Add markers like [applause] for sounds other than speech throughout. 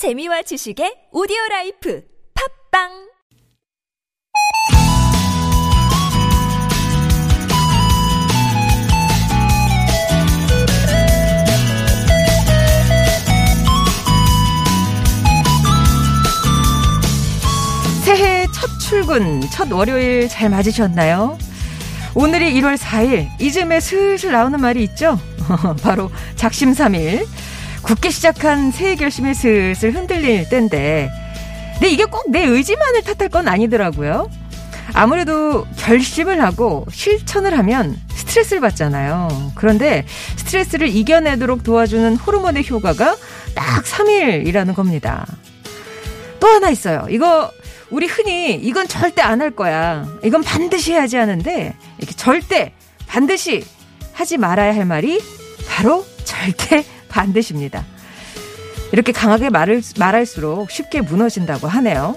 재미와 지식의 오디오 라이프 팟빵 새해 첫 출근, 첫 월요일 잘 맞으셨나요? 오늘이 1월 4일, 이쯤에 슬슬 나오는 말이 있죠? [laughs] 바로 작심삼일. 굳게 시작한 새해 결심이 슬슬 흔들릴 때인데, 근데 이게 꼭 내 의지만을 탓할 건 아니더라고요. 아무래도 결심을 하고 실천을 하면 스트레스를 받잖아요. 그런데 스트레스를 이겨내도록 도와주는 호르몬의 효과가 딱 3일이라는 겁니다. 또 하나 있어요. 이거 우리 흔히 이건 절대 안 할 거야. 이건 반드시 해야지 하는데 이렇게 절대 반드시 하지 말아야 할 말이 바로 절대 반드시입니다. 이렇게 강하게 말을, 말할수록 쉽게 무너진다고 하네요.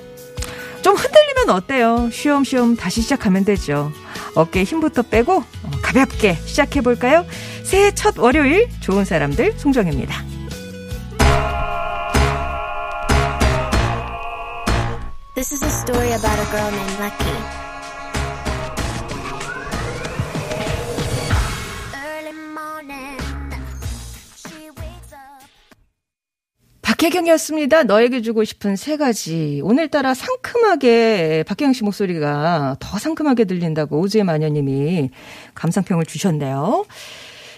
좀 흔들리면 어때요? 쉬엄쉬엄 다시 시작하면 되죠. 어깨에 힘부터 빼고 어, 가볍게 시작해볼까요? 새해 첫 월요일 좋은 사람들 송정입니다. 박혜경이었습니다. 너에게 주고 싶은 세 가지. 오늘따라 상큼하게 박혜경 씨 목소리가 더 상큼하게 들린다고 오즈의 마녀님이 감상평을 주셨네요.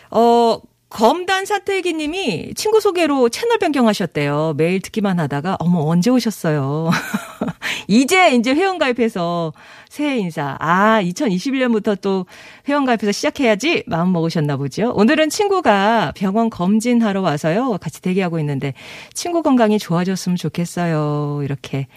어, 검단 사태기 님이 친구 소개로 채널 변경하셨대요. 매일 듣기만 하다가, 어머, 언제 오셨어요? [laughs] 이제, 이제 회원 가입해서 새해 인사. 아, 2021년부터 또 회원가입해서 시작해야지 마음 먹으셨나 보죠. 오늘은 친구가 병원 검진하러 와서요. 같이 대기하고 있는데, 친구 건강이 좋아졌으면 좋겠어요. 이렇게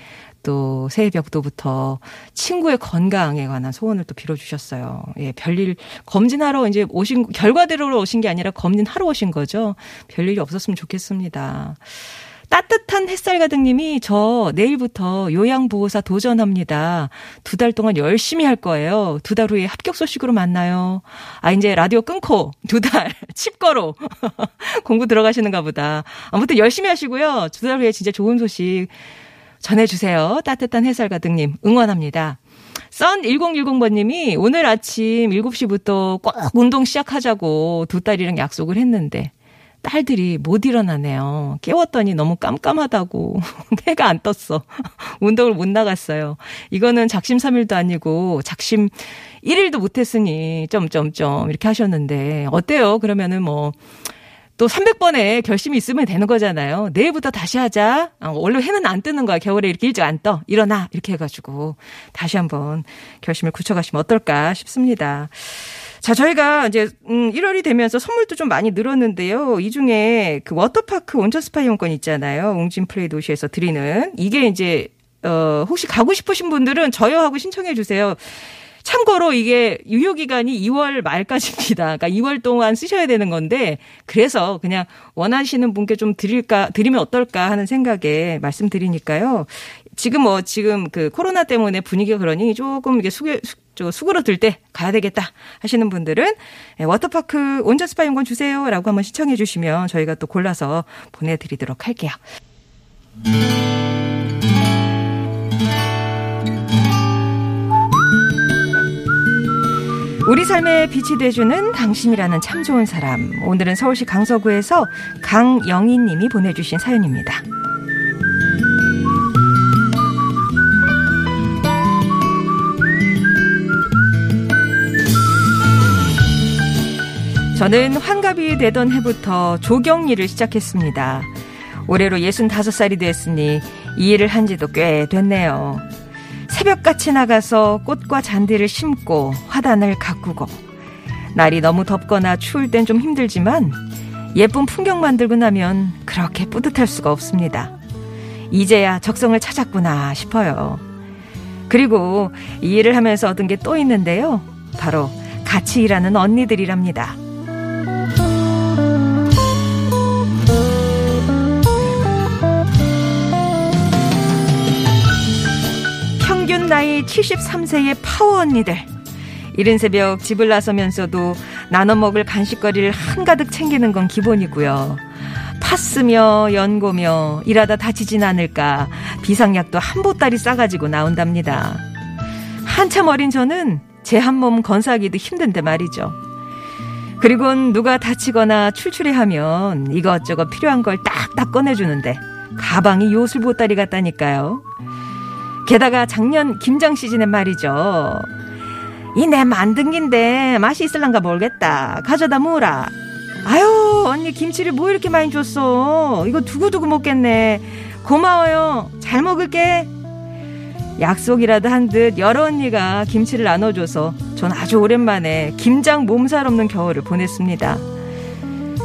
또 새해 벽도부터 친구의 건강에 관한 소원을 또 빌어주셨어요. 예, 별일 검진하러 이제 오신 결과대로 오신 게 아니라 검진하러 오신 거죠. 별일이 없었으면 좋겠습니다. 따뜻한 햇살 가득님이 저 내일부터 요양보호사 도전합니다. 두 달 동안 열심히 할 거예요. 두 달 후에 합격 소식으로 만나요. 아, 이제 라디오 끊고 두 달 [laughs] 칩거로 [laughs] 공부 들어가시는가 보다. 아무튼 열심히 하시고요. 두 달 후에 진짜 좋은 소식 전해주세요. 따뜻한 햇살 가득님 응원합니다. 썬 1010번님이 오늘 아침 7시부터 꼭 운동 시작하자고 두 딸이랑 약속을 했는데 딸들이 못 일어나네요. 깨웠더니 너무 깜깜하다고 [laughs] 해가 안 떴어. [laughs] 운동을 못 나갔어요. 이거는 작심 3일도 아니고 작심 1일도 못 했으니 점점점 이렇게 하셨는데 어때요? 그러면은 뭐 또 300번의 결심이 있으면 되는 거잖아요. 내일부터 다시 하자. 아, 원래 해는 안 뜨는 거야. 겨울에 이렇게 일찍 안 떠. 일어나. 이렇게 해가지고 다시 한번 결심을 굳혀가시면 어떨까 싶습니다. 자, 저희가 이제, 음, 1월이 되면서 선물도 좀 많이 늘었는데요. 이 중에 그 워터파크 온천 스파 이용권 있잖아요. 웅진 플레이 도시에서 드리는. 이게 이제, 어, 혹시 가고 싶으신 분들은 저요 하고 신청해 주세요. 참고로 이게 유효 기간이 2월 말까지입니다. 그러니까 2월 동안 쓰셔야 되는 건데, 그래서 그냥 원하시는 분께 좀 드릴까, 드리면 어떨까 하는 생각에 말씀드리니까요. 지금 뭐, 지금 그 코로나 때문에 분위기가 그러니 조금 이게 수겨, 수, 수그러들 때 가야 되겠다 하시는 분들은 예, 워터파크 온천 스파 이용권 주세요라고 한번 신청해 주시면 저희가 또 골라서 보내드리도록 할게요. 우리 삶에 빛이 돼주는 당신이라는 참 좋은 사람. 오늘은 서울시 강서구에서 강영희 님이 보내주신 사연입니다. 저는 환갑이 되던 해부터 조경 일을 시작했습니다. 올해로 65살이 됐으니 이 일을 한 지도 꽤 됐네요. 새벽같이 나가서 꽃과 잔디를 심고 화단을 가꾸고 날이 너무 덥거나 추울 땐 좀 힘들지만 예쁜 풍경 만들고 나면 그렇게 뿌듯할 수가 없습니다. 이제야 적성을 찾았구나 싶어요. 그리고 이 일을 하면서 얻은 게 또 있는데요. 바로 같이 일하는 언니들이랍니다. 나이 73세의 파워 언니들. 이른 새벽 집을 나서면서도 나눠 먹을 간식거리를 한가득 챙기는 건 기본이고요. 팥쓰며 연고며 일하다 다치진 않을까 비상약도 한 보따리 싸가지고 나온답니다. 한참 어린 저는 제 한 몸 건사하기도 힘든데 말이죠. 그리곤 누가 다치거나 출출해하면 이것저것 필요한 걸 딱딱 꺼내주는데 가방이 요술 보따리 같다니까요. 게다가 작년 김장 시즌엔 말이죠. 이 내 만든 긴데 맛이 있을란가 모르겠다. 가져다 모으라. 아유 언니 김치를 뭐 이렇게 많이 줬어. 이거 두고두고 먹겠네. 고마워요. 잘 먹을게. 약속이라도 한 듯 여러 언니가 김치를 나눠줘서 전 아주 오랜만에 김장 몸살 없는 겨울을 보냈습니다.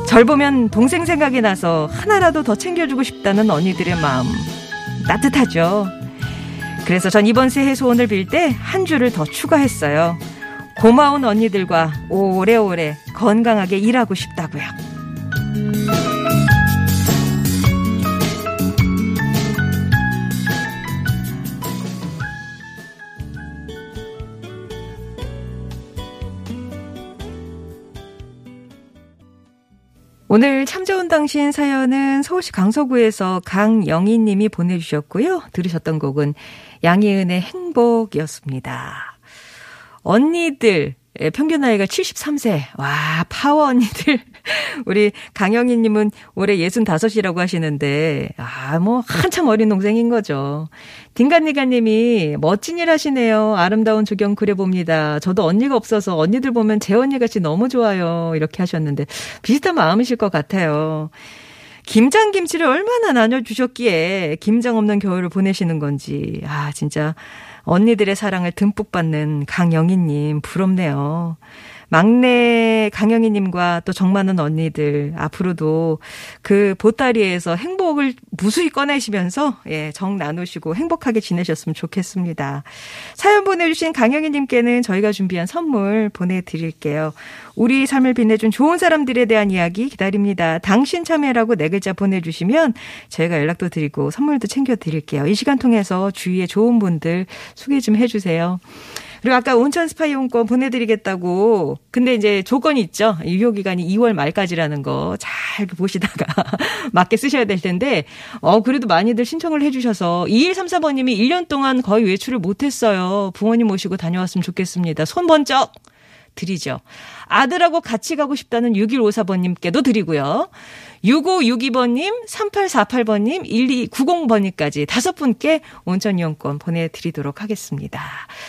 절 보면 동생 생각이 나서 하나라도 더 챙겨주고 싶다는 언니들의 마음 따뜻하죠. 그래서 전 이번 새해 소원을 빌 때 한 줄을 더 추가했어요. 고마운 언니들과 오래오래 건강하게 일하고 싶다고요. 오늘 참 좋은 당신 사연은 서울시 강서구에서 강영희 님이 보내주셨고요. 들으셨던 곡은 양희은의 행복이었습니다. 언니들, 예, 평균 나이가 73세. 와, 파워 언니들. [laughs] 우리 강영희 님은 올해 65이라고 하시는데, 아, 뭐, 한참 어린 동생인 거죠. 딩간니가 님이 멋진 일 하시네요. 아름다운 조경 그려봅니다. 저도 언니가 없어서 언니들 보면 제 언니 같이 너무 좋아요. 이렇게 하셨는데, 비슷한 마음이실 것 같아요. 김장 김치를 얼마나 나눠주셨기에 김장 없는 겨울을 보내시는 건지, 아, 진짜. 언니들의 사랑을 듬뿍 받는 강영희님, 부럽네요. 막내 강영희님과 또 정많은 언니들, 앞으로도 그 보따리에서 행복을 무수히 꺼내시면서, 예, 정 나누시고 행복하게 지내셨으면 좋겠습니다. 사연 보내주신 강영희님께는 저희가 준비한 선물 보내드릴게요. 우리 삶을 빛내준 좋은 사람들에 대한 이야기 기다립니다. 당신 참여라고 네 글자 보내주시면 저희가 연락도 드리고 선물도 챙겨드릴게요. 이 시간 통해서 주위에 좋은 분들 소개 좀 해주세요. 그리고 아까 온천 스파 이용권 보내드리겠다고. 근데 이제 조건이 있죠. 유효기간이 2월 말까지라는 거 잘 보시다가 [laughs] 맞게 쓰셔야 될 텐데, 어, 그래도 많이들 신청을 해주셔서 2134번님이 1년 동안 거의 외출을 못했어요. 부모님 모시고 다녀왔으면 좋겠습니다. 손 번쩍! 드리죠. 아들하고 같이 가고 싶다는 6154번님께도 드리고요. 6562번님, 3848번님, 1290번님까지 다섯 분께 온천 이용권 보내드리도록 하겠습니다.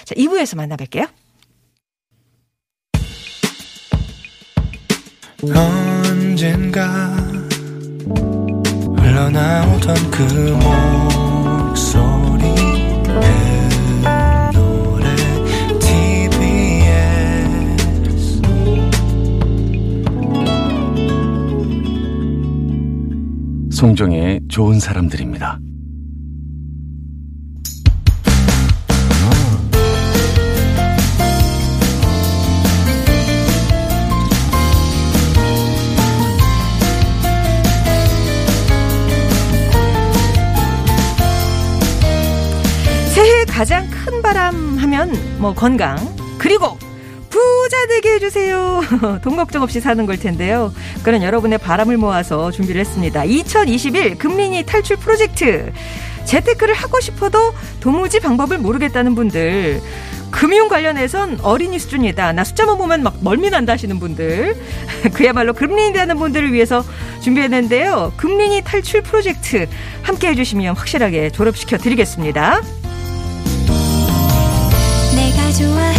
자, 2부에서 만나뵐게요. 언젠가 흘러나오던 그목 송정의 좋은 사람들입니다. 새해 가장 큰 바람 하면 뭐 건강 그리고 되게 해주세요. [laughs] 돈 걱정 없이 사는 걸 텐데요. 그런 여러분의 바람을 모아서 준비를 했습니다. 2021 금리니 탈출 프로젝트. 재테크를 하고 싶어도 도무지 방법을 모르겠다는 분들. 금융 관련해선 어린이 수준이다. 나 숫자만 보면 막 멀미 난다 하시는 분들. [laughs] 그야말로 금린이 되는 분들을 위해서 준비했는데요. 금린이 탈출 프로젝트 함께 해주시면 확실하게 졸업시켜 드리겠습니다. 내가 자,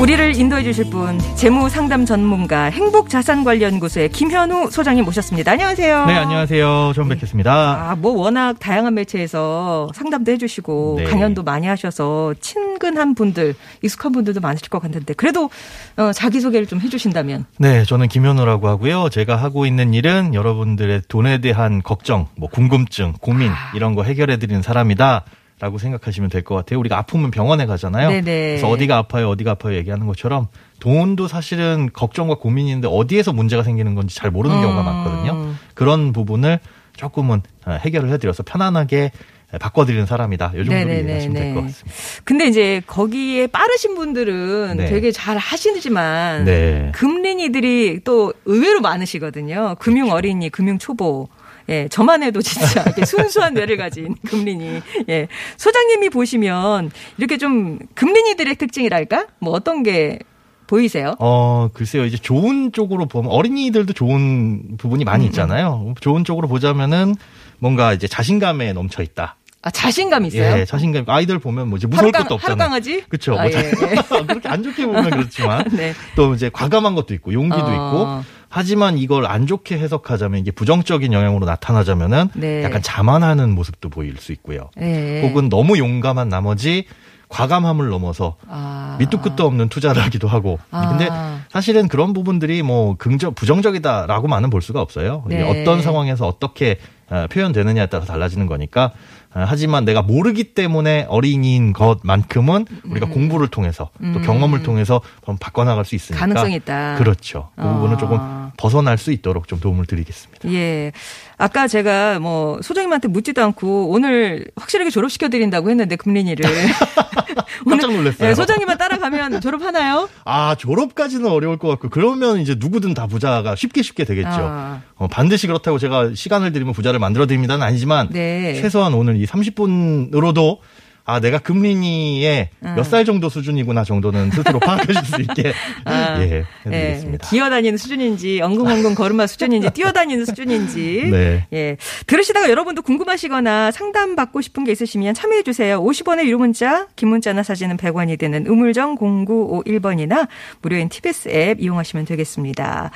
우리를 인도해 주실 분, 재무 상담 전문가 행복자산관리연구소의 김현우 소장님 모셨습니다. 안녕하세요. 네, 안녕하세요. 처음 뵙겠습니다. 아, 뭐 워낙 다양한 매체에서 상담도 해 주시고 네. 강연도 많이 하셔서 친근한 분들, 익숙한 분들도 많으실 것 같은데 그래도 어, 자기 소개를 좀 해 주신다면. 네, 저는 김현우라고 하고요. 제가 하고 있는 일은 여러분들의 돈에 대한 걱정, 뭐 궁금증, 고민 아. 이런 거 해결해 드리는 사람이다. 라고 생각하시면 될 것 같아요. 우리가 아프면 병원에 가잖아요. 네네. 그래서 어디가 아파요, 어디가 아파요 얘기하는 것처럼 돈도 사실은 걱정과 고민인데 어디에서 문제가 생기는 건지 잘 모르는 경우가 음. 많거든요. 그런 부분을 조금은 어, 해결을 해드려서 편안하게 바꿔드리는 사람이다. 이 정도로 네네네네. 이해하시면 될 것 같습니다. 근데 이제 거기에 빠르신 분들은 네. 되게 잘 하시지만 네. 금린이들이 또 의외로 많으시거든요. 금융 그렇죠. 어린이, 금융 초보. 예, 저만 해도 진짜 [laughs] 순수한 뇌를 가진 금린이. 예. 소장님이 보시면 이렇게 좀 금린이들의 특징이랄까? 뭐 어떤 게 보이세요? 어, 글쎄요. 이제 좋은 쪽으로 보면 어린이들도 좋은 부분이 음, 많이 있잖아요. 좋은 쪽으로 보자면은 뭔가 이제 자신감에 넘쳐 있다. 아, 자신감 있어요? 예, 자신감. 아이들 보면 뭐 이제 무서울 하루, 것도 없잖아요. 강아지? 그쵸. 아, 뭐 예, 예. [laughs] 그렇게 안 좋게 보면 그렇지만 [laughs] 네. 또 이제 과감한 것도 있고 용기도 어. 있고 하지만 이걸 안 좋게 해석하자면 이게 부정적인 영향으로 나타나자면은 네. 약간 자만하는 모습도 보일 수 있고요. 예. 혹은 너무 용감한 나머지 과감함을 넘어서 아. 밑도 끝도 없는 투자를 하기도 하고. 아. 근데 사실은 그런 부분들이 뭐 긍정 부정적이다라고만은 볼 수가 없어요. 네. 어떤 상황에서 어떻게 어, 표현되느냐에 따라 달라지는 거니까. 어, 하지만 내가 모르기 때문에 어린이인 것만큼은 우리가 공부를 통해서 또 경험을 통해서 바꿔나갈 수 있으니까 음. 가능성이 있다. 그렇죠. 그 부분은 아. 조금 벗어날 수 있도록 좀 도움을 드리겠습니다. 예. 아까 제가 뭐 소장님한테 묻지도 않고 오늘 확실하게 졸업시켜 드린다고 했는데 금린이를 [laughs] 깜짝 놀랐어요. 예, 소장님만 따라가면 졸업하나요? 아 졸업까지는 어려울 것 같고 그러면 이제 누구든 다 부자가 쉽게 쉽게 되겠죠. 아. 어, 반드시 그렇다고 제가 시간을 드리면 부자를 만들어 드립니다는 아니지만 네. 최소한 오늘 이 30분으로도 아 내가 금린이의 음. 몇살 정도 수준이구나 정도는 스스로 파악하실 수 있게 [laughs] 아, 예 해드리겠습니다. 예, 기어다니는 수준인지 엉금엉금 걸음마 수준인지 뛰어다니는 수준인지 [laughs] 네. 예 들으시다가 여러분도 궁금하시거나 상담 받고 싶은 게 있으시면 참여해 주세요. 50원의 유료 문자, 긴 문자나 사진은 100원이 되는 우물정 0951번이나 무료인 TBS 앱 이용하시면 되겠습니다.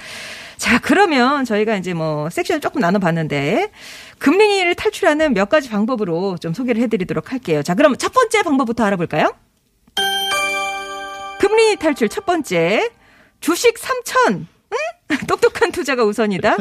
자 그러면 저희가 이제 뭐 섹션 조금 나눠봤는데 금리를 탈출하는 몇 가지 방법으로 좀 소개를 해드리도록 할게요. 자 그럼 첫 번째 방법부터 알아볼까요? 금리 탈출 첫 번째 주식 3천 응? [laughs] 똑똑한 투자가 우선이다.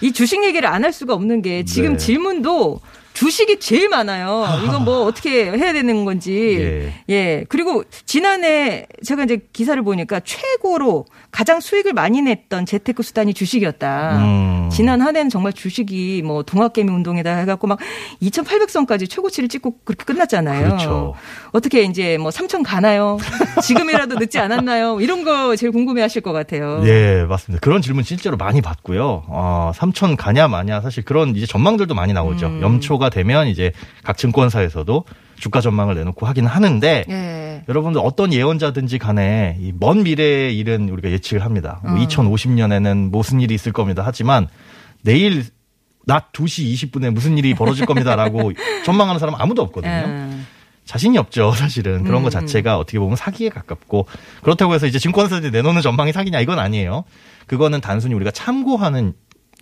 이 주식 얘기를 안 할 수가 없는 게 지금 네. 질문도 주식이 제일 많아요. 이건 뭐 어떻게 해야 되는 건지. 예. 예. 그리고 지난해 제가 이제 기사를 보니까 최고로 가장 수익을 많이 냈던 재테크 수단이 주식이었다. 음. 지난 한 해는 정말 주식이 뭐 동학개미 운동에다 해갖고 막 2,800선까지 최고치를 찍고 그렇게 끝났잖아요. 그렇죠. 어떻게 이제 뭐 3천 가나요? 지금이라도 늦지 않았나요? 이런 거 제일 궁금해 하실 것 같아요. 예, 맞습니다. 그런 질문 실제로 많이 받고요. 어, 3천 가냐 마냐 사실 그런 이제 전망들도 많이 나오죠. 음. 연초가 되면 이제 각 증권사에서도 주가 전망을 내놓고 하긴 하는데 예. 여러분들 어떤 예언자든지 간에 이 먼 미래의 일은 우리가 예측을 합니다. 뭐 음. 2050년에는 무슨 일이 있을 겁니다. 하지만 내일 낮 2시 20분에 무슨 일이 벌어질 겁니다라고 [laughs] 전망하는 사람 은 아무도 없거든요. 예. 자신이 없죠, 사실은. 그런 음, 것 자체가 어떻게 보면 사기에 가깝고 그렇다고 해서 이제 증권사들이 내놓는 전망이 사기냐 이건 아니에요. 그거는 단순히 우리가 참고하는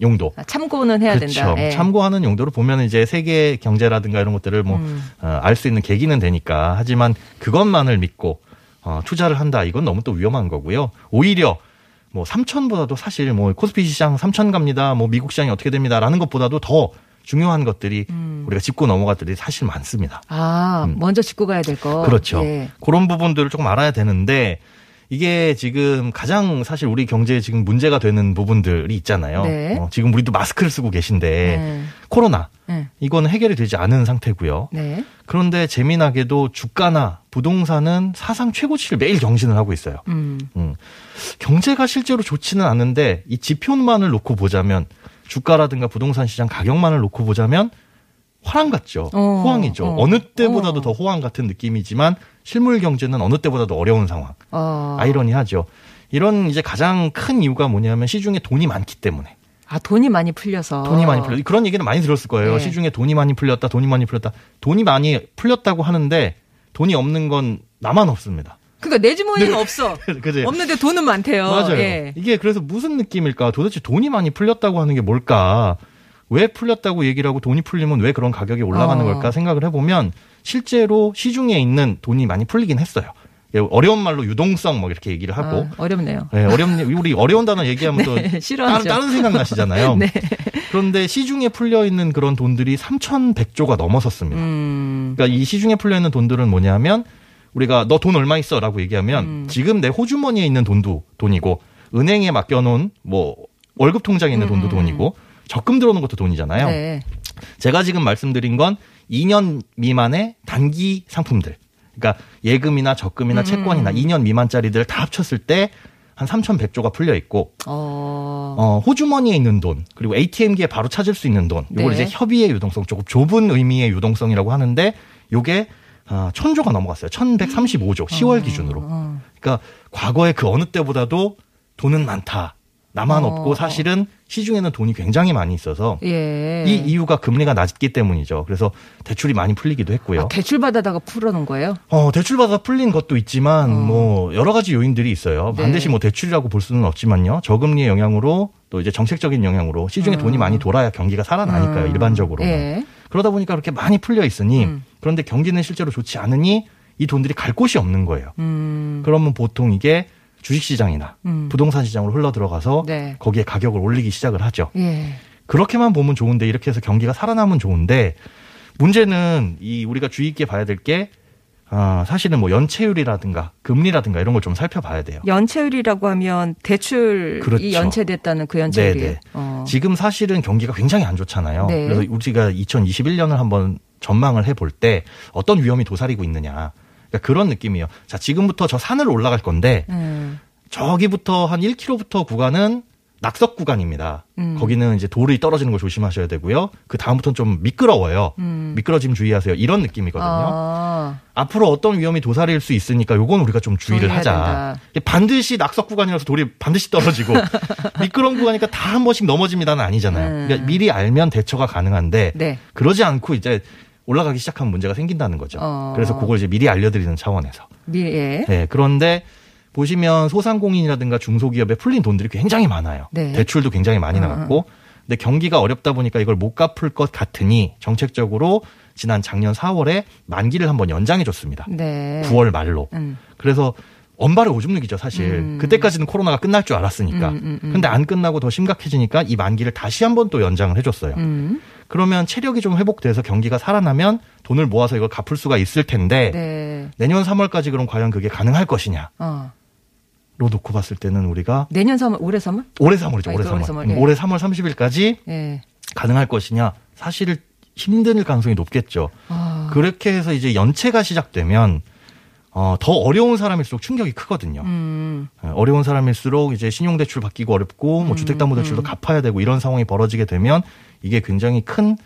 용도. 아, 참고는 해야 그렇죠. 된다. 예. 참고하는 용도로 보면 이제 세계 경제라든가 이런 것들을 뭐 음. 알수 있는 계기는 되니까 하지만 그것만을 믿고 어, 투자를 한다 이건 너무 또 위험한 거고요. 오히려 뭐 3천보다도 사실 뭐 코스피 시장 3천 갑니다. 뭐 미국 시장이 어떻게 됩니다라는 것보다도 더 중요한 것들이 음. 우리가 짚고 넘어갈 들이 사실 많습니다. 아, 음. 먼저 짚고 가야 될 거. 그렇죠. 예. 그런 부분들을 조금 알아야 되는데 이게 지금 가장 사실 우리 경제에 지금 문제가 되는 부분들이 있잖아요. 네. 어, 지금 우리도 마스크를 쓰고 계신데 네. 코로나 네. 이거는 해결이 되지 않은 상태고요. 네. 그런데 재미나게도 주가나 부동산은 사상 최고치를 매일 경신을 하고 있어요. 음. 음. 경제가 실제로 좋지는 않은데 이 지표만을 놓고 보자면 주가라든가 부동산 시장 가격만을 놓고 보자면 화랑 같죠. 어, 호황이죠. 어. 어. 느 때보다도 어. 더 호황 같은 느낌이지만 실물 경제는 어느 때보다도 어려운 상황. 어. 아이러니하죠. 이런 이제 가장 큰 이유가 뭐냐면 시중에 돈이 많기 때문에. 아, 돈이 많이 풀려서. 돈이 많이 풀렸. 그런 얘기는 많이 들었을 거예요. 네. 시중에 돈이 많이 풀렸다. 돈이 많이 풀렸다. 돈이 많이 풀렸다고 하는데 돈이 없는 건 나만 없습니다. 그러니까 내 주머니는 없어. [laughs] 그죠? 없는데 돈은 많대요. 네. 맞아요. 예. 이게 그래서 무슨 느낌일까? 도대체 돈이 많이 풀렸다고 하는 게 뭘까? 왜 풀렸다고 얘기를 하고 돈이 풀리면 왜 그런 가격이 올라가는 어. 걸까 생각을 해보면 실제로 시중에 있는 돈이 많이 풀리긴 했어요. 예, 어려운 말로 유동성 뭐 이렇게 얘기를 하고 아, 어렵네요. 네, 어렵네. 우리 어려운 단어 얘기하면 [laughs] 또 네, 다른, 싫어하죠. 다른 생각 나시잖아요. [laughs] 네. 그런데 시중에 풀려 있는 그런 돈들이 3,100조가 넘어섰습니다. 음. 그러니까 이 시중에 풀려 있는 돈들은 뭐냐면 우리가 너 돈 얼마 있어라고 얘기하면 음. 지금 내 호주머니에 있는 돈도 돈이고 은행에 맡겨놓은 뭐 월급 통장에 있는 돈도 음. 돈이고 적금 들어오는 것도 돈이잖아요. 네. 제가 지금 말씀드린 건 2년 미만의 단기 상품들. 그러니까 예금이나 적금이나 채권이나 2년 미만짜리들 다 합쳤을 때 한 3,100조가 풀려 있고 어. 어, 호주머니에 있는 돈, 그리고 ATM기에 바로 찾을 수 있는 돈, 요걸 네. 이제 협의의 유동성, 조금 좁은 의미의 유동성이라고 하는데, 요게, 아, 천조가 넘어갔어요. 1135조, 10월 기준으로. 어. 그러니까, 과거에 그 어느 때보다도 돈은 많다. 나만 어. 없고, 사실은 시중에는 돈이 굉장히 많이 있어서, 예. 이 이유가 금리가 낮기 때문이죠. 그래서 대출이 많이 풀리기도 했고요. 아, 대출 받아다가 풀어놓은 거예요? 어, 대출 받아 풀린 것도 있지만 뭐 여러 가지 요인들이 있어요. 네. 반드시 뭐 대출이라고 볼 수는 없지만요. 저금리의 영향으로 또 이제 정책적인 영향으로 시중에 돈이 많이 돌아야 경기가 살아나니까요. 음. 일반적으로. 예. 그러다 보니까 그렇게 많이 풀려 있으니 음. 그런데 경기는 실제로 좋지 않으니 이 돈들이 갈 곳이 없는 거예요. 음. 그러면 보통 이게 주식 시장이나 음. 부동산 시장으로 흘러 들어가서 네. 거기에 가격을 올리기 시작을 하죠. 예. 그렇게만 보면 좋은데 이렇게 해서 경기가 살아나면 좋은데 문제는 이 우리가 주의 있게 봐야 될게 아, 사실은 뭐 연체율이라든가 금리라든가 이런 걸 좀 살펴봐야 돼요. 연체율이라고 하면 대출이 그렇죠. 연체됐다는 그 연체율이에요. 네네. 어. 지금 사실은 경기가 굉장히 안 좋잖아요. 네. 그래서 우리가 2021년을 한번 전망을 해볼 때 어떤 위험이 도사리고 있느냐. 그러니까 그런 느낌이에요. 자, 지금부터 저 산을 올라갈 건데 음. 저기부터 한 1km부터 구간은 낙석 구간입니다. 음. 거기는 이제 돌이 떨어지는 걸 조심하셔야 되고요. 그 다음부터는 좀 미끄러워요. 음. 미끄러짐 주의하세요. 이런 느낌이거든요. 아. 앞으로 어떤 위험이 도사릴 수 있으니까 요건 우리가 좀 주의를 하자. 반드시 낙석 구간이라서 돌이 반드시 떨어지고 [laughs] 미끄러운 구간이니까 다 한 번씩 넘어집니다는 아니잖아요. 음. 그러니까 미리 알면 대처가 가능한데 네. 그러지 않고 이제 올라가기 시작하면 문제가 생긴다는 거죠. 어. 그래서 그걸 이제 미리 알려드리는 차원에서. 미, 예. 네, 그런데 보시면 소상공인이라든가 중소기업에 풀린 돈들이 굉장히 많아요. 네. 대출도 굉장히 많이 나갔고, 근데 경기가 어렵다 보니까 이걸 못 갚을 것 같으니 정책적으로 지난 작년 4월에 만기를 한번 연장해 줬습니다. 네. 9월 말로. 음. 그래서 언발의 오줌 누기죠, 사실. 음. 그때까지는 코로나가 끝날 줄 알았으니까. 음, 음, 음. 근데 안 끝나고 더 심각해지니까 이 만기를 다시 한번 또 연장을 해줬어요. 음. 그러면 체력이 좀 회복돼서 경기가 살아나면 돈을 모아서 이걸 갚을 수가 있을 텐데 네. 내년 3월까지 그럼 과연 그게 가능할 것이냐? 어. 로 놓고 봤을 때는 우리가 내년 3월, 올해 3월? 올해 3월이죠. 아, 올해 그 올해 3월. 3월, 음, 예. 올해 3월 30일까지 예. 가능할 것이냐? 사실 힘들 가능성이 높겠죠. 아. 그렇게 해서 이제 연체가 시작되면 어, 더 어려운 사람일수록 충격이 크거든요. 음. 어, 어려운 사람일수록 이제 신용대출 받기고 어렵고 뭐 주택담보대출도 갚아야 되고 이런 상황이 벌어지게 되면 이게 굉장히 큰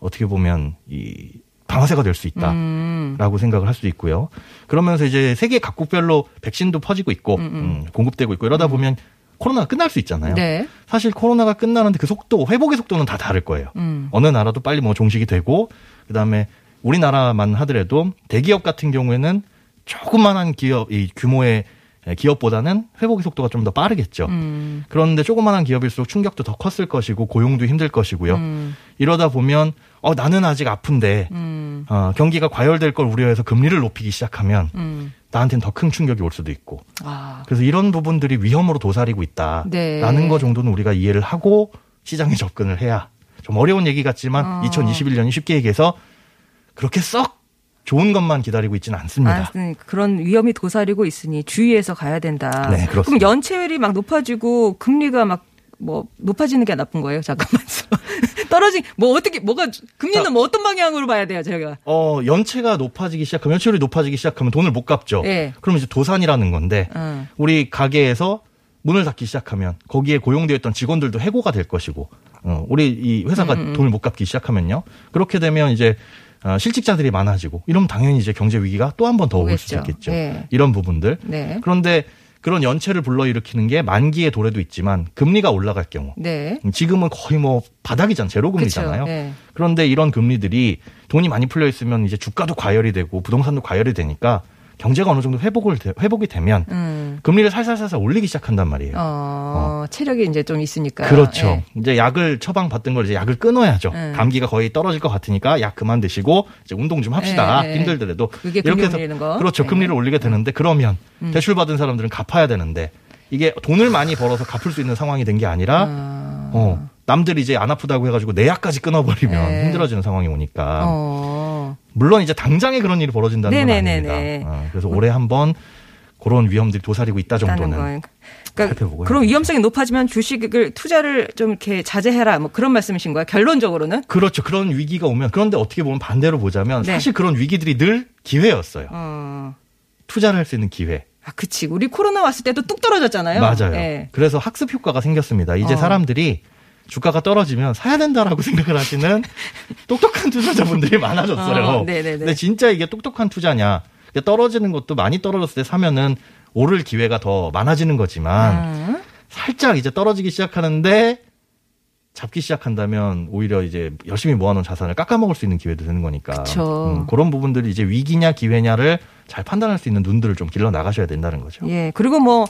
어떻게 보면 이 방아쇠가 될 수 있다. 음. 라고 생각을 할 수 있고요. 그러면서 이제 세계 각국별로 백신도 퍼지고 있고 음, 공급되고 있고 이러다 보면 코로나가 끝날 수 있잖아요. 네. 사실 코로나가 끝나는데 그 속도 회복의 속도는 다 다를 거예요. 음. 어느 나라도 빨리 뭐 종식이 되고 그 다음에 우리나라만 하더라도 대기업 같은 경우에는 조그만한 기업 이 규모의 기업보다는 회복의 속도가 좀 더 빠르겠죠. 음. 그런데 조그만한 기업일수록 충격도 더 컸을 것이고 고용도 힘들 것이고요. 음. 이러다 보면 어 나는 아직 아픈데 음. 어, 경기가 과열될 걸 우려해서 금리를 높이기 시작하면 음. 나한테는 더 큰 충격이 올 수도 있고 아. 그래서 이런 부분들이 위험으로 도사리고 있다라는 네. 거 정도는 우리가 이해를 하고 시장에 접근을 해야 좀 어려운 얘기 같지만 어. 2021년이 쉽게 얘기해서 그렇게 썩 좋은 것만 기다리고 있지는 않습니다. 아, 그런 위험이 도사리고 있으니 주의해서 가야 된다. 네, 그렇습니다. 그럼 연체율이 막 높아지고 금리가 막뭐 높아지는 게 나쁜 거예요? 잠깐만요. [laughs] 떨어지 뭐 어떻게 뭐가 금리는 자. 뭐 어떤 방향으로 봐야 돼요, 저희가? 어 연체가 높아지기 시작하면 연체율이 높아지기 시작하면 돈을 못 갚죠. 예. 그럼 이제 도산이라는 건데 음. 우리 가게에서 문을 닫기 시작하면 거기에 고용되어 있던 직원들도 해고가 될 것이고 어, 우리 이 회사가 음, 돈을 못 갚기 시작하면요. 그렇게 되면 이제 어, 실직자들이 많아지고 이러면 당연히 이제 경제 위기가 또 한 번 더 올 수. 있겠죠. 예. 이런 부분들. 네. 그런데 그런 연체를 불러일으키는 게 만기의 도래도 있지만 금리가 올라갈 경우 네. 지금은 거의 뭐 바닥이잖아요. 제로 금리잖아요. 그쵸. 네. 그런데 이런 금리들이 돈이 많이 풀려 있으면 이제 주가도 과열이 되고 부동산도 과열이 되니까 경제가 어느 정도 회복을 되- 회복이 되면 음. 금리를 살살살살 올리기 시작한단 말이에요. 어, 체력이 이제 좀 있으니까. 그렇죠. 예. 이제 약을 처방 받던 걸 이제 약을 끊어야죠. 음. 감기가 거의 떨어질 것 같으니까 약 그만 드시고 이제 운동 좀 합시다. 예, 예. 힘들더라도 올리는 거. 그렇죠. 예. 음. 금리를 올리게 되는데 그러면 대출 받은 사람들은 갚아야 되는데 이게 돈을 많이 벌어서 갚을 수 있는 상황이 된 게 아니라 아. 어, 남들이 이제 안 아프다고 해가지고 내 약까지 끊어버리면 네. 힘들어지는 상황이 오니까 어. 물론 이제 당장에 그런 일이 벌어진다는 건 네네네네. 아닙니다. 어, 그래서 올해 한번 그런 위험들이 도사리고 있다 정도는. 그러니까. 그런 위험성이 높아지면 주식을 투자를 좀 이렇게 자제해라 뭐 그런 말씀이신 거예요. 결론적으로는. 그렇죠. 그런 위기가 오면 그런데 어떻게 보면 반대로 보자면 네. 사실 그런 위기들이 늘 기회였어요. 어. 투자를 할 수 있는 기회. 아, 그치. 우리 코로나 왔을 때도 뚝 떨어졌잖아요. 맞아요. 예. 그래서 학습 효과가 생겼습니다. 이제 어. 사람들이 주가가 떨어지면 사야 된다라고 생각을 하시는 [laughs] 똑똑한 투자자분들이 많아졌어요. 어, 네네네. 근데 진짜 이게 똑똑한 투자냐? 떨어지는 것도 많이 떨어졌을 때 사면은 오를 기회가 더 많아지는 거지만 음. 살짝 이제 떨어지기 시작하는데 잡기 시작한다면 오히려 이제 열심히 모아놓은 자산을 깎아먹을 수 있는 기회도 되는 거니까. 음, 그런 부분들이 이제 위기냐 기회냐를 잘 판단할 수 있는 눈들을 좀 길러 나가셔야 된다는 거죠. 예. 그리고 뭐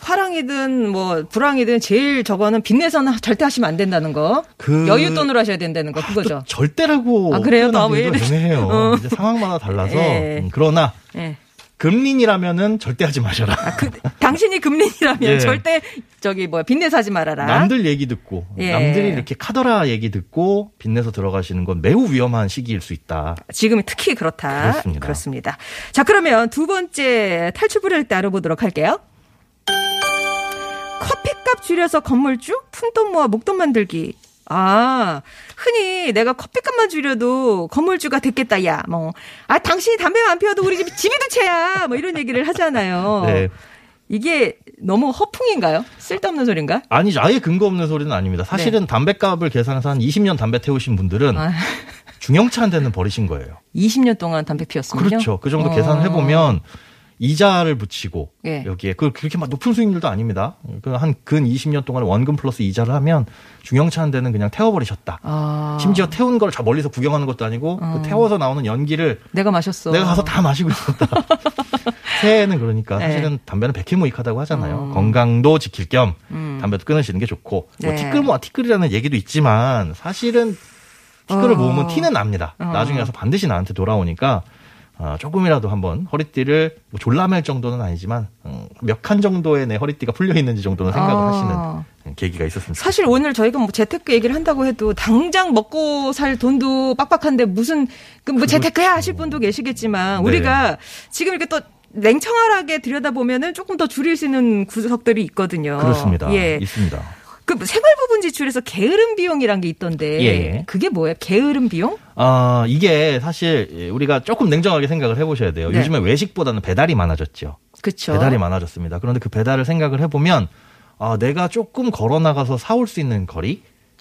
화랑이든 뭐 불황이든 제일 저거는 빚내서는 절대 하시면 안 된다는 거. 그- 여윳돈으로 하셔야 된다는 거 그거죠. 또 절대라고 아, 그래요? 나 표현하기도 왜 이래? 애매해요. 어. 이제 상황마다 달라서 [laughs] 예. 음, 그러나 예. 금린이라면은 절대 하지 마셔라. 그 당신이 금린이라면 [laughs] 예. 절대 저기 뭐야 빚내서 하지 말아라. 남들 얘기 듣고 예. 남들이 이렇게 카더라 얘기 듣고 빚내서 들어가시는 건 매우 위험한 시기일 수 있다. 지금이 특히 그렇다. 그렇습니다. 그렇습니다. 자, 그러면 두 번째 탈출불을 때 알아보도록 할게요. 커피값 줄여서 건물주? 푼돈 모아 목돈 만들기. 아, 흔히 내가 커피값만 줄여도 건물주가 됐겠다, 야, 뭐. 아, 당신이 담배만 안 피워도 우리 집, 집이 두 채야! 뭐 이런 얘기를 하잖아요. 네. 이게 너무 허풍인가요? 쓸데없는 소린가? 아니죠. 아예 근거 없는 소리는 아닙니다. 사실은 담배값을 계산해서 한 20년 담배 태우신 분들은 네. 아, 중형차 한 대는 버리신 거예요. 20년 동안 담배 피웠군요. 그렇죠. 그 정도 어. 계산을 해보면 이자를 붙이고 예. 여기에 그 그렇게 막 높은 수익률도 아닙니다. 그한근 20년 동안 원금 플러스 이자를 하면 중형차 한 대는 그냥 태워버리셨다. 아, 심지어 태운 걸 저 멀리서 구경하는 것도 아니고 어. 그 태워서 나오는 연기를 내가 마셨어. 내가 가서 다 마시고 있었다. [laughs] 새해에는 그러니까 네. 사실은 담배는 백해무익하다고 하잖아요. 음. 건강도 지킬 겸 음. 담배도 끊으시는 게 좋고 뭐 네. 티끌 모아 티끌이라는 얘기도 있지만 사실은 티끌을 어. 모으면 티는 납니다. 어. 나중에 가서 반드시 나한테 돌아오니까 어, 조금이라도 한번 허리띠를 뭐 졸라맬 정도는 아니지만 음, 몇칸 정도의 내 허리띠가 풀려 있는지 정도는 생각을 아. 하시는 계기가 있었습니다. 사실 오늘 저희가 뭐 재테크 얘기를 한다고 해도 당장 먹고 살 돈도 빡빡한데 무슨 그뭐 재테크야 하실 분도 계시겠지만 네. 우리가 지금 이렇게 또 냉청하게 들여다보면은 조금 더 줄일 수 있는 구석들이 있거든요. 그렇습니다. 예. 있습니다. 그 생활 부분 지출에서 게으름 비용이란 게 있던데 예. 그게 뭐예요? 게으름 비용? 아, 이게 사실 우리가 조금 냉정하게 생각을 해보셔야 돼요. 네. 요즘에 외식보다는 배달이 많아졌죠. 그렇죠. 배달이 많아졌습니다. 그런데 그 배달을 생각을 해보면 아, 내가 조금 걸어 나가서 사올 수 있는 거리에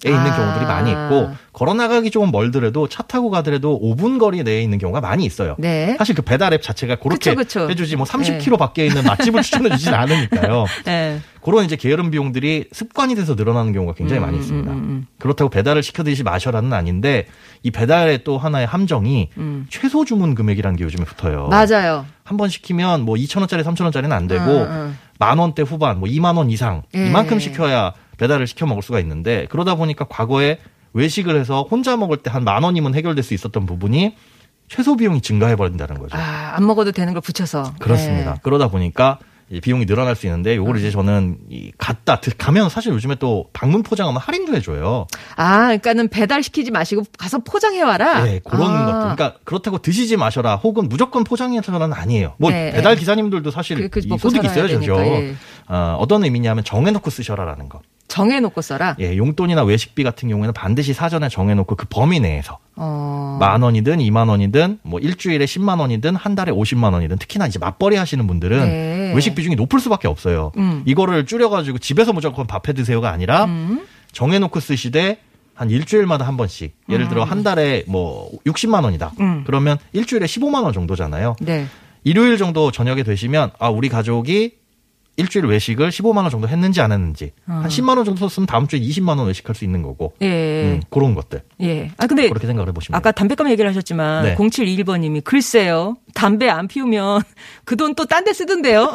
있는 아. 경우들이 많이 있고 걸어 나가기 조금 멀더라도 차 타고 가더라도 5분 거리 내에 있는 경우가 많이 있어요. 네. 사실 그 배달 앱 자체가 그렇게 그쵸, 그쵸. 해주지 뭐 30km 밖에 있는 맛집을 [laughs] 추천해 주진 않으니까요. 네. 그런 이제 게으름 비용들이 습관이 돼서 늘어나는 경우가 굉장히 음, 많이 음, 있습니다. 음, 음. 그렇다고 배달을 시켜 드시지 마셔라는 아닌데 이 배달의 또 하나의 함정이 음. 최소 주문 금액이라는 게 요즘에 붙어요. 맞아요. 한 번 시키면 뭐 2,000원짜리, 3,000원짜리는 안 되고 음, 음. 만 원대 후반, 뭐 2만 원 이상 예. 이만큼 시켜야 배달을 시켜 먹을 수가 있는데 그러다 보니까 과거에 외식을 해서 혼자 먹을 때 한 만 원이면 해결될 수 있었던 부분이 최소 비용이 증가해 버린다는 거죠. 아, 안 먹어도 되는 걸 붙여서. 그렇습니다. 네. 그러다 보니까 이 비용이 늘어날 수 있는데 요걸 이제 저는 이 갔다 드- 가면 사실 요즘에 또 방문 포장하면 할인도 해줘요. 아, 그러니까는 배달 시키지 마시고 가서 포장해 와라. 네, 그런 아. 것들. 그러니까 그렇다고 드시지 마셔라. 혹은 무조건 포장해서는 아니에요. 뭐 네, 배달 네. 기사님들도 사실 그- 그 이 소득이 있어야죠. 예. 어, 어떤 의미냐면 정해놓고 쓰셔라라는 거. 정해놓고 써라. 예, 용돈이나 외식비 같은 경우에는 반드시 사전에 정해놓고 그 범위 내에서 어. 만 원이든 이만 원이든 뭐 일주일에 10만 원이든 한 달에 50만 원이든 특히나 이제 맞벌이 하시는 분들은 네. 외식 비중이 높을 수밖에 없어요. 음. 이거를 줄여가지고 집에서 무조건 밥해 드세요가 아니라 음. 정해놓고 쓰시되 한 일주일마다 한 번씩 예를 들어 한 달에 뭐 60만 원이다. 음. 그러면 일주일에 15만 원 정도잖아요. 네. 일요일 정도 저녁에 되시면 아 우리 가족이 일주일 외식을 15만 원 정도 했는지 안 했는지 어. 한 10만 원 정도 썼으면 다음 주에 20만 원 외식할 수 있는 거고 예. 음, 그런 것들 예. 아, 근데 그렇게 생각을 해보시면 아까 담배값 얘기를 하셨지만 네. 0721번님이 글쎄요. 담배 안 피우면 [laughs] 그 돈 또 딴 데 쓰던데요.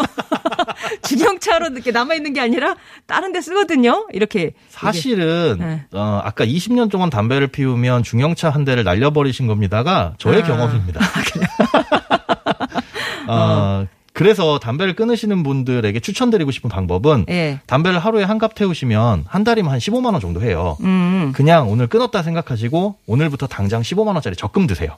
[laughs] 중형차로 이렇게 남아 있는 게 아니라 다른 데 쓰거든요. 이렇게 사실은 네. 어, 아까 20년 동안 담배를 피우면 중형차 한 대를 날려버리신 겁니다가 저의 아. 경험입니다. [laughs] 어, 그래서 담배를 끊으시는 분들에게 추천드리고 싶은 방법은 예. 담배를 하루에 한 갑 태우시면 한 달이면 한 15만 원 정도 해요. 음. 그냥 오늘 끊었다 생각하시고 오늘부터 당장 15만 원짜리 적금 드세요.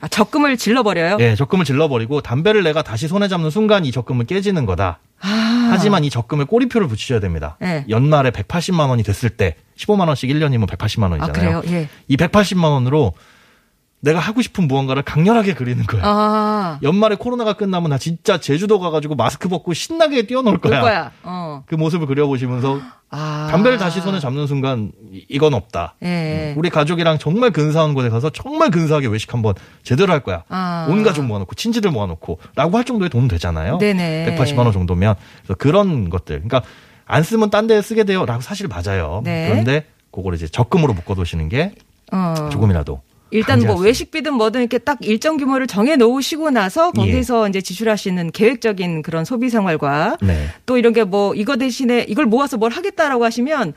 아, 적금을 질러버려요? 예, 적금을 질러버리고 담배를 내가 다시 손에 잡는 순간 이 적금은 깨지는 거다. 아. 하지만 이 적금에 꼬리표를 붙이셔야 됩니다. 네. 연말에 180만 원이 됐을 때 15만 원씩 1년이면 180만 아, 원이잖아요. 그래요? 예. 이 180만 원으로 내가 하고 싶은 무언가를 강렬하게 그리는 거예요. 아. 연말에 코로나가 끝나면 나 진짜 제주도 가가지고 마스크 벗고 신나게 뛰어놀 거야. 거야. 어. 그 모습을 그려보시면서 아. 담배를 다시 손에 잡는 순간 이- 이건 없다. 예. 우리 가족이랑 정말 근사한 곳에 가서 정말 근사하게 외식 한번 제대로 할 거야. 아. 온 가족 모아놓고 친지들 모아놓고 라고 할 정도의 돈 되잖아요. 네네. 180만 원 정도면 그런 것들. 그러니까 안 쓰면 딴 데 쓰게 돼요라고 사실 맞아요. 네. 그런데 그걸 이제 적금으로 묶어두시는 게 어. 조금이라도 일단 뭐 외식비든 뭐든 이렇게 딱 일정 규모를 정해 놓으시고 나서 예. 거기서 이제 지출하시는 계획적인 그런 소비 생활과 네. 또 이런 게 뭐 이거 대신에 이걸 모아서 뭘 하겠다라고 하시면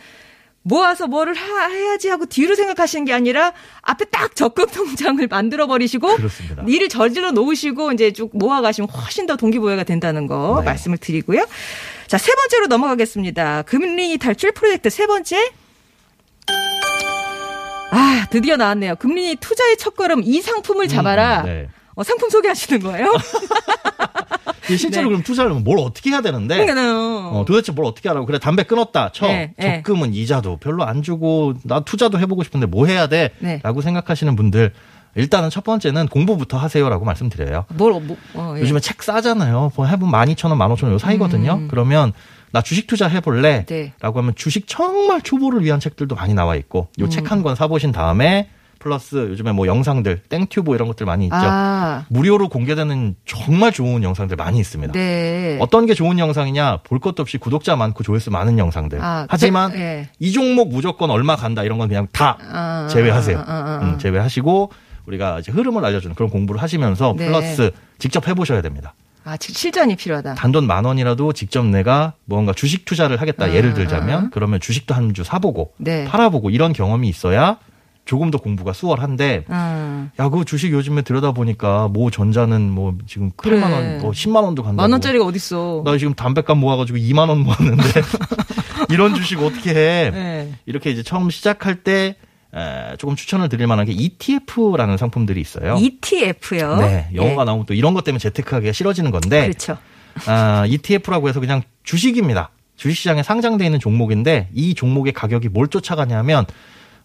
모아서 뭐를 하- 해야지 하고 뒤로 생각하시는 게 아니라 앞에 딱 적금 통장을 [laughs] 만들어 버리시고 그렇습니다. 일을 저질러 놓으시고 이제 쭉 모아 가시면 훨씬 더 동기부여가 된다는 거 네. 말씀을 드리고요. 자, 세 번째로 넘어가겠습니다. 금리 탈출 프로젝트 세 번째. 아, 드디어 나왔네요. 금리 투자의 첫걸음 이 상품을 잡아라. 음, 네. 어, 상품 소개하시는 거예요? [laughs] 실제로 네. 그럼 투자를 뭘 어떻게 해야 되는데 그러니까요. 어, 도대체 뭘 어떻게 하라고 그래 담배 끊었다 쳐 네, 네. 적금은 이자도 별로 안 주고 나 투자도 해보고 싶은데 뭐 해야 돼? 네. 라고 생각하시는 분들 일단은 첫 번째는 공부부터 하세요라고 말씀드려요. 뭘, 뭐, 어, 예. 요즘에 책 싸잖아요. 뭐 해보면 12,000원, 15,000원 요 사이거든요. 그러면 나 주식 투자 해볼래? 음. 네. 라고 하면 주식 정말 초보를 위한 책들도 많이 나와 있고 음. 요책 한 권 사보신 다음에 플러스 요즘에 뭐 영상들 땡튜브 이런 것들 많이 있죠. 아, 무료로 공개되는 정말 좋은 영상들 많이 있습니다. 네. 어떤 게 좋은 영상이냐 볼 것도 없이 구독자 많고 조회수 많은 영상들. 아, 하지만 네, 예. 이 종목 무조건 얼마 간다 이런 건 그냥 다 아, 제외하세요. 아, 아, 아, 아. 음, 제외하시고 우리가 이제 흐름을 알려주는 그런 공부를 하시면서 네. 플러스 직접 해보셔야 됩니다. 아, 실- 실전이 필요하다. 단돈 만 원이라도 직접 내가 뭔가 주식 투자를 하겠다 아, 예를 들자면 아. 그러면 주식도 한 주 사보고 네. 팔아보고 이런 경험이 있어야 조금 더 공부가 수월한데 음. 야, 그 주식 요즘에 들여다 보니까 모 전자는 뭐 지금 그래. 8만 원, 뭐 10만 원도 간다고. 만 원짜리가 어딨어. 나 지금 담배값 모아가지고 2만 원 모았는데 [laughs] 이런 주식 어떻게 해? 네. 이렇게 이제 처음 시작할 때 에, 조금 추천을 드릴 만한 게 ETF라는 상품들이 있어요. ETF요. 네, 영어가 나오면 또 이런 것 때문에 재테크하기가 싫어지는 건데 그렇죠. 아, ETF라고 해서 그냥 주식입니다. 주식시장에 상장돼 있는 종목인데 이 종목의 가격이 뭘 쫓아가냐면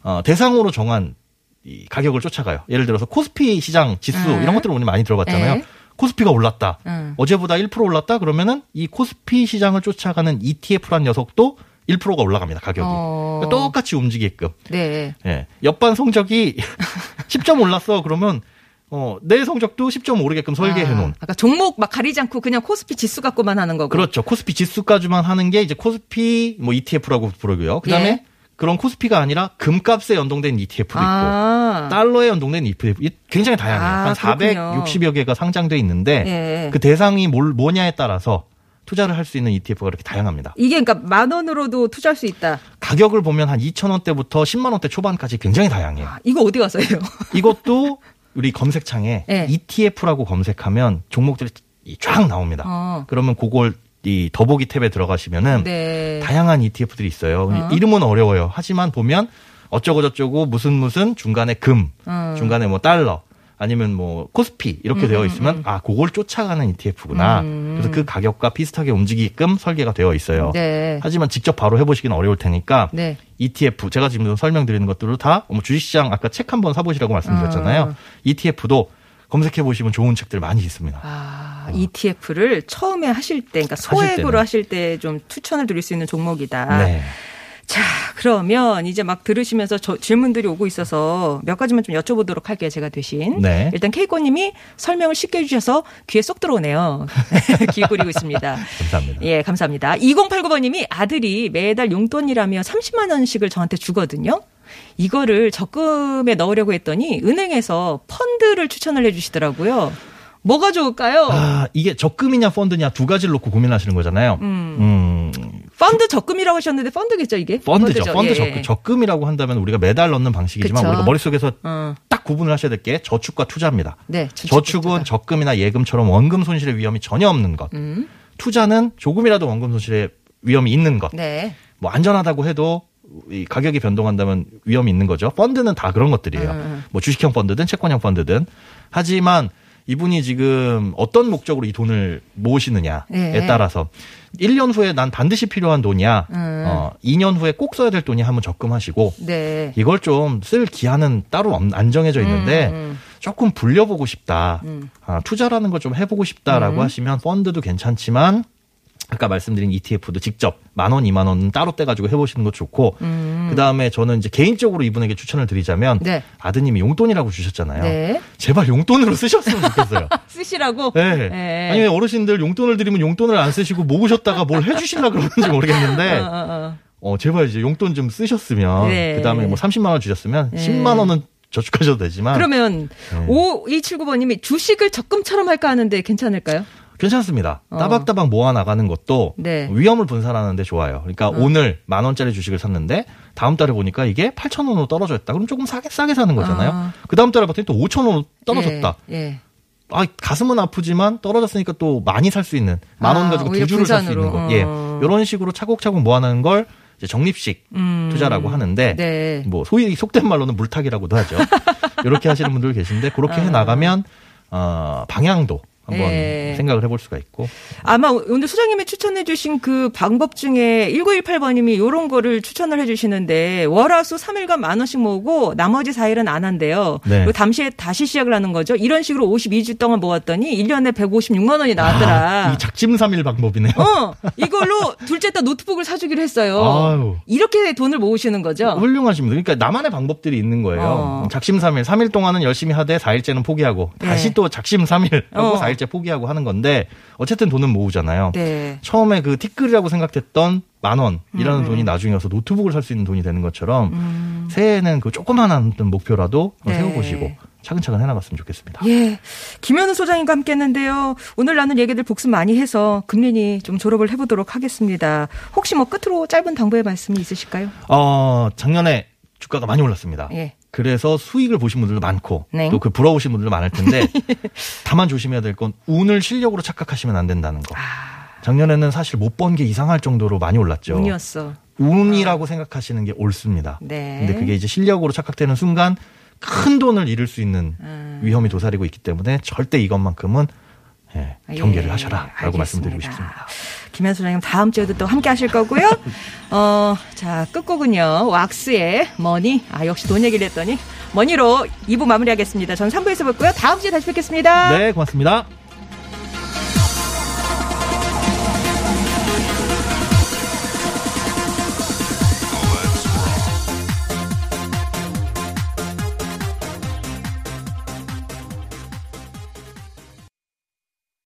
어, 대상으로 정한 이 가격을 쫓아가요. 예를 들어서 코스피 시장 지수 음. 이런 것들을 많이 들어봤잖아요. 네. 코스피가 올랐다. 음. 어제보다 1% 올랐다 그러면은 이 코스피 시장을 쫓아가는 ETF란 녀석도 1%가 올라갑니다. 가격이. 어. 그러니까 똑같이 움직이게끔. 네. 예. 옆반 성적이 [laughs] 10점 올랐어. 그러면 어, 내 성적도 10점 오르게끔 설계해 놓은. 아, 아까 종목 막 가리지 않고 그냥 코스피 지수 갖고만 하는 거고. 그렇죠. 코스피 지수까지만 하는 게 이제 코스피 뭐 ETF라고 부르고요. 그다음에 예. 그런 코스피가 아니라 금값에 연동된 ETF도 있고 아. 달러에 연동된 ETF 이 굉장히 다양해요. 아, 한 그렇군요. 460여 개가 상장돼 있는데 예. 그 대상이 뭘 뭐냐에 따라서 투자를 할 수 있는 ETF가 이렇게 다양합니다. 이게 그러니까 만 원으로도 투자할 수 있다. 가격을 보면 한 2천 원대부터 10만 원대 초반까지 굉장히 다양해요. 아, 이거 어디 가서 해요? [laughs] 이것도 우리 검색창에 네. ETF라고 검색하면 종목들이 이쫙 나옵니다. 어. 그러면 그걸 이 더보기 탭에 들어가시면은 네. 다양한 ETF들이 있어요. 어. 이름은 어려워요. 하지만 보면 어쩌고 저쩌고 무슨 무슨 중간에 금, 음. 중간에 뭐 달러, 아니면 뭐 코스피 이렇게 되어 있으면 아 그걸 쫓아가는 ETF구나. 음. 그래서 그 가격과 비슷하게 움직이게끔 설계가 되어 있어요. 네. 하지만 직접 바로 해보시기는 어려울 테니까 네. ETF 제가 지금 설명드리는 것들도 다뭐 주식시장 아까 책 한 번 사보시라고 말씀드렸잖아요. 아. ETF도 검색해 보시면 좋은 책들 많이 있습니다. 아, ETF를 처음에 하실 때, 그러니까 소액으로. 하실 때 좀 추천을 드릴 수 있는 종목이다. 네. 자, 그러면 이제 막 들으시면서 저 질문들이 오고 있어서 몇 가지만 좀 여쭤보도록 할게요. 제가 대신. 네. 일단 케이코님이 설명을 쉽게 해주셔서 귀에 쏙 들어오네요. [laughs] 귀 고리고 있습니다. 감사합니다. 예, 감사합니다. 2089번님이 아들이 매달 용돈이라며 30만 원씩을 저한테 주거든요. 이거를 적금에 넣으려고 했더니 은행에서 펀드를 추천을 해주시더라고요. 뭐가 좋을까요? 아, 이게 적금이냐 펀드냐 두 가지를 놓고 고민하시는 거잖아요. 음, 펀드 적금이라고 하셨는데 펀드겠죠 이게? 펀드죠. 펀드죠. 펀드 예. 적금. 적금이라고 한다면 우리가 매달 넣는 방식이지만 그쵸. 우리가 머릿속에서 어, 딱 구분을 하셔야 될 게 저축과 투자입니다. 네. 저축 은 적금이나 예금처럼 원금 손실의 위험이 전혀 없는 것. 음, 투자는 조금이라도 원금 손실의 위험이 있는 것. 네. 뭐 안전하다고 해도 이 가격이 변동한다면 위험이 있는 거죠. 펀드는 다 그런 것들이에요. 음. 뭐 주식형 펀드든 채권형 펀드든. 하지만 이분이 지금 어떤 목적으로 이 돈을 모으시느냐에 예. 따라서 1년 후에 난 반드시 필요한 돈이야. 음. 어, 2년 후에 꼭 써야 될 돈이 한번 적금하시고 네. 이걸 좀 쓸 기한은 따로 없- 안 정해져 있는데 음, 음. 조금 불려보고 싶다. 음. 아, 투자라는 걸 좀 해보고 싶다라고 음. 하시면 펀드도 괜찮지만 아까 말씀드린 ETF도 직접 만 원, 이만 원은 따로 떼가지고 해보시는 것도 좋고 음. 그 다음에 저는 이제 개인적으로 이분에게 추천을 드리자면 네. 아드님이 용돈이라고 주셨잖아요. 네. 제발 용돈으로 쓰셨으면 좋겠어요. [laughs] 쓰시라고. 네. 네. 아니 왜 어르신들 용돈을 드리면 용돈을 안 쓰시고 모으셨다가 뭘 해주시려 그러는지 모르겠는데 어, 어, 어. 어, 제발 이제 용돈 좀 쓰셨으면 네. 그다음에 뭐 30만 원 주셨으면 네. 10만 원은 저축하셔도 되지만 그러면 네. 5279번님이 주식을 적금처럼 할까 하는데 괜찮을까요? 괜찮습니다. 어. 따박따박 모아 나가는 것도 네. 위험을 분산하는데 좋아요. 그러니까 오늘 만 원짜리 주식을 샀는데 다음 달에 보니까 이게 8천 원으로 떨어져 있다. 그럼 조금 싸게 싸게 사는 거잖아요. 아. 그 다음 달에 봤더니 또 5천 원으로 떨어졌다. 예. 예. 아 가슴은 아프지만 떨어졌으니까 또 많이 살 수 있는 만원 아, 가지고 두 주를 살 수. 있는 거. 어. 예. 이런 식으로 차곡차곡 모아나는 걸 이제 적립식 음. 투자라고 하는데 네. 뭐 소위 속된 말로는 물타기라고도 하죠. [laughs] 이렇게 하시는 분들 계신데 그렇게 해 나가면 어, 방향도 한번 네. 생각을 해볼 수가 있고 아마 오늘 소장님이 추천해주신 그 방법 중에 1918번님이 이런 거를 추천을 해주시는데 월화수 3일간 만 원씩 모으고 나머지 4일은 안 한대요. 네. 그리고 잠시 다시 시작을 하는 거죠. 이런 식으로 52주 동안 모았더니 1년에 156만 원이 나왔더라. 아, 이 작심삼일 방법이네요. 어, 이걸로 둘째 딸 노트북을 사주기로 했어요. 아유. 이렇게 돈을 모으시는 거죠. 훌륭하십니다. 그러니까 나만의 방법들이 있는 거예요. 어. 작심삼일, 3일 동안은 열심히 하되 4일째는 포기하고 네. 다시 또 작심삼일 하고 어. 4일 째 포기하고 하는 건데 어쨌든 돈은 모으잖아요. 네. 처음에 그 티끌이라고 생각했던 만 원이라는 돈이 나중에 와서 노트북을 살 수 있는 돈이 되는 것처럼 새해에는 그 조그만한 어떤 목표라도 음. 네. 세워보시고 차근차근 해나갔으면 좋겠습니다. 예. 김현우 소장님과 함께 했는데요. 오늘 나눈 얘기들 복습 많이 해서 금년이 좀 졸업을 해보도록 하겠습니다. 혹시 뭐 끝으로 짧은 당부의 말씀이 있으실까요? 어, 작년에 주가가 많이 올랐습니다. 예. 그래서 수익을 보신 분들도 많고 네. 또그 부러우신 분들도 많을 텐데 [laughs] 다만 조심해야 될 건 운을 실력으로 착각하시면 안 된다는 거. 작년에는 사실 못 번 게 이상할 정도로 많이 올랐죠. 아. 운이었어. 운이라고 생각하시는 게 옳습니다. 네. 근데 그게 이제 실력으로 착각되는 순간 큰 돈을 잃을 수 있는 음. 위험이 도사리고 있기 때문에 절대 이것만큼은 예, 경계를 예, 하셔라라고 알겠습니다. 말씀드리고 싶습니다. 김현우 소장님 다음 주에도 또 함께 하실 거고요. [laughs] 어, 자, 끝곡은요. 왁스의 머니. 아, 역시 돈 얘기를 했더니 머니로 2부 마무리하겠습니다. 전 3부에서 뵙고요. 다음 주에 다시 뵙겠습니다. 네, 고맙습니다.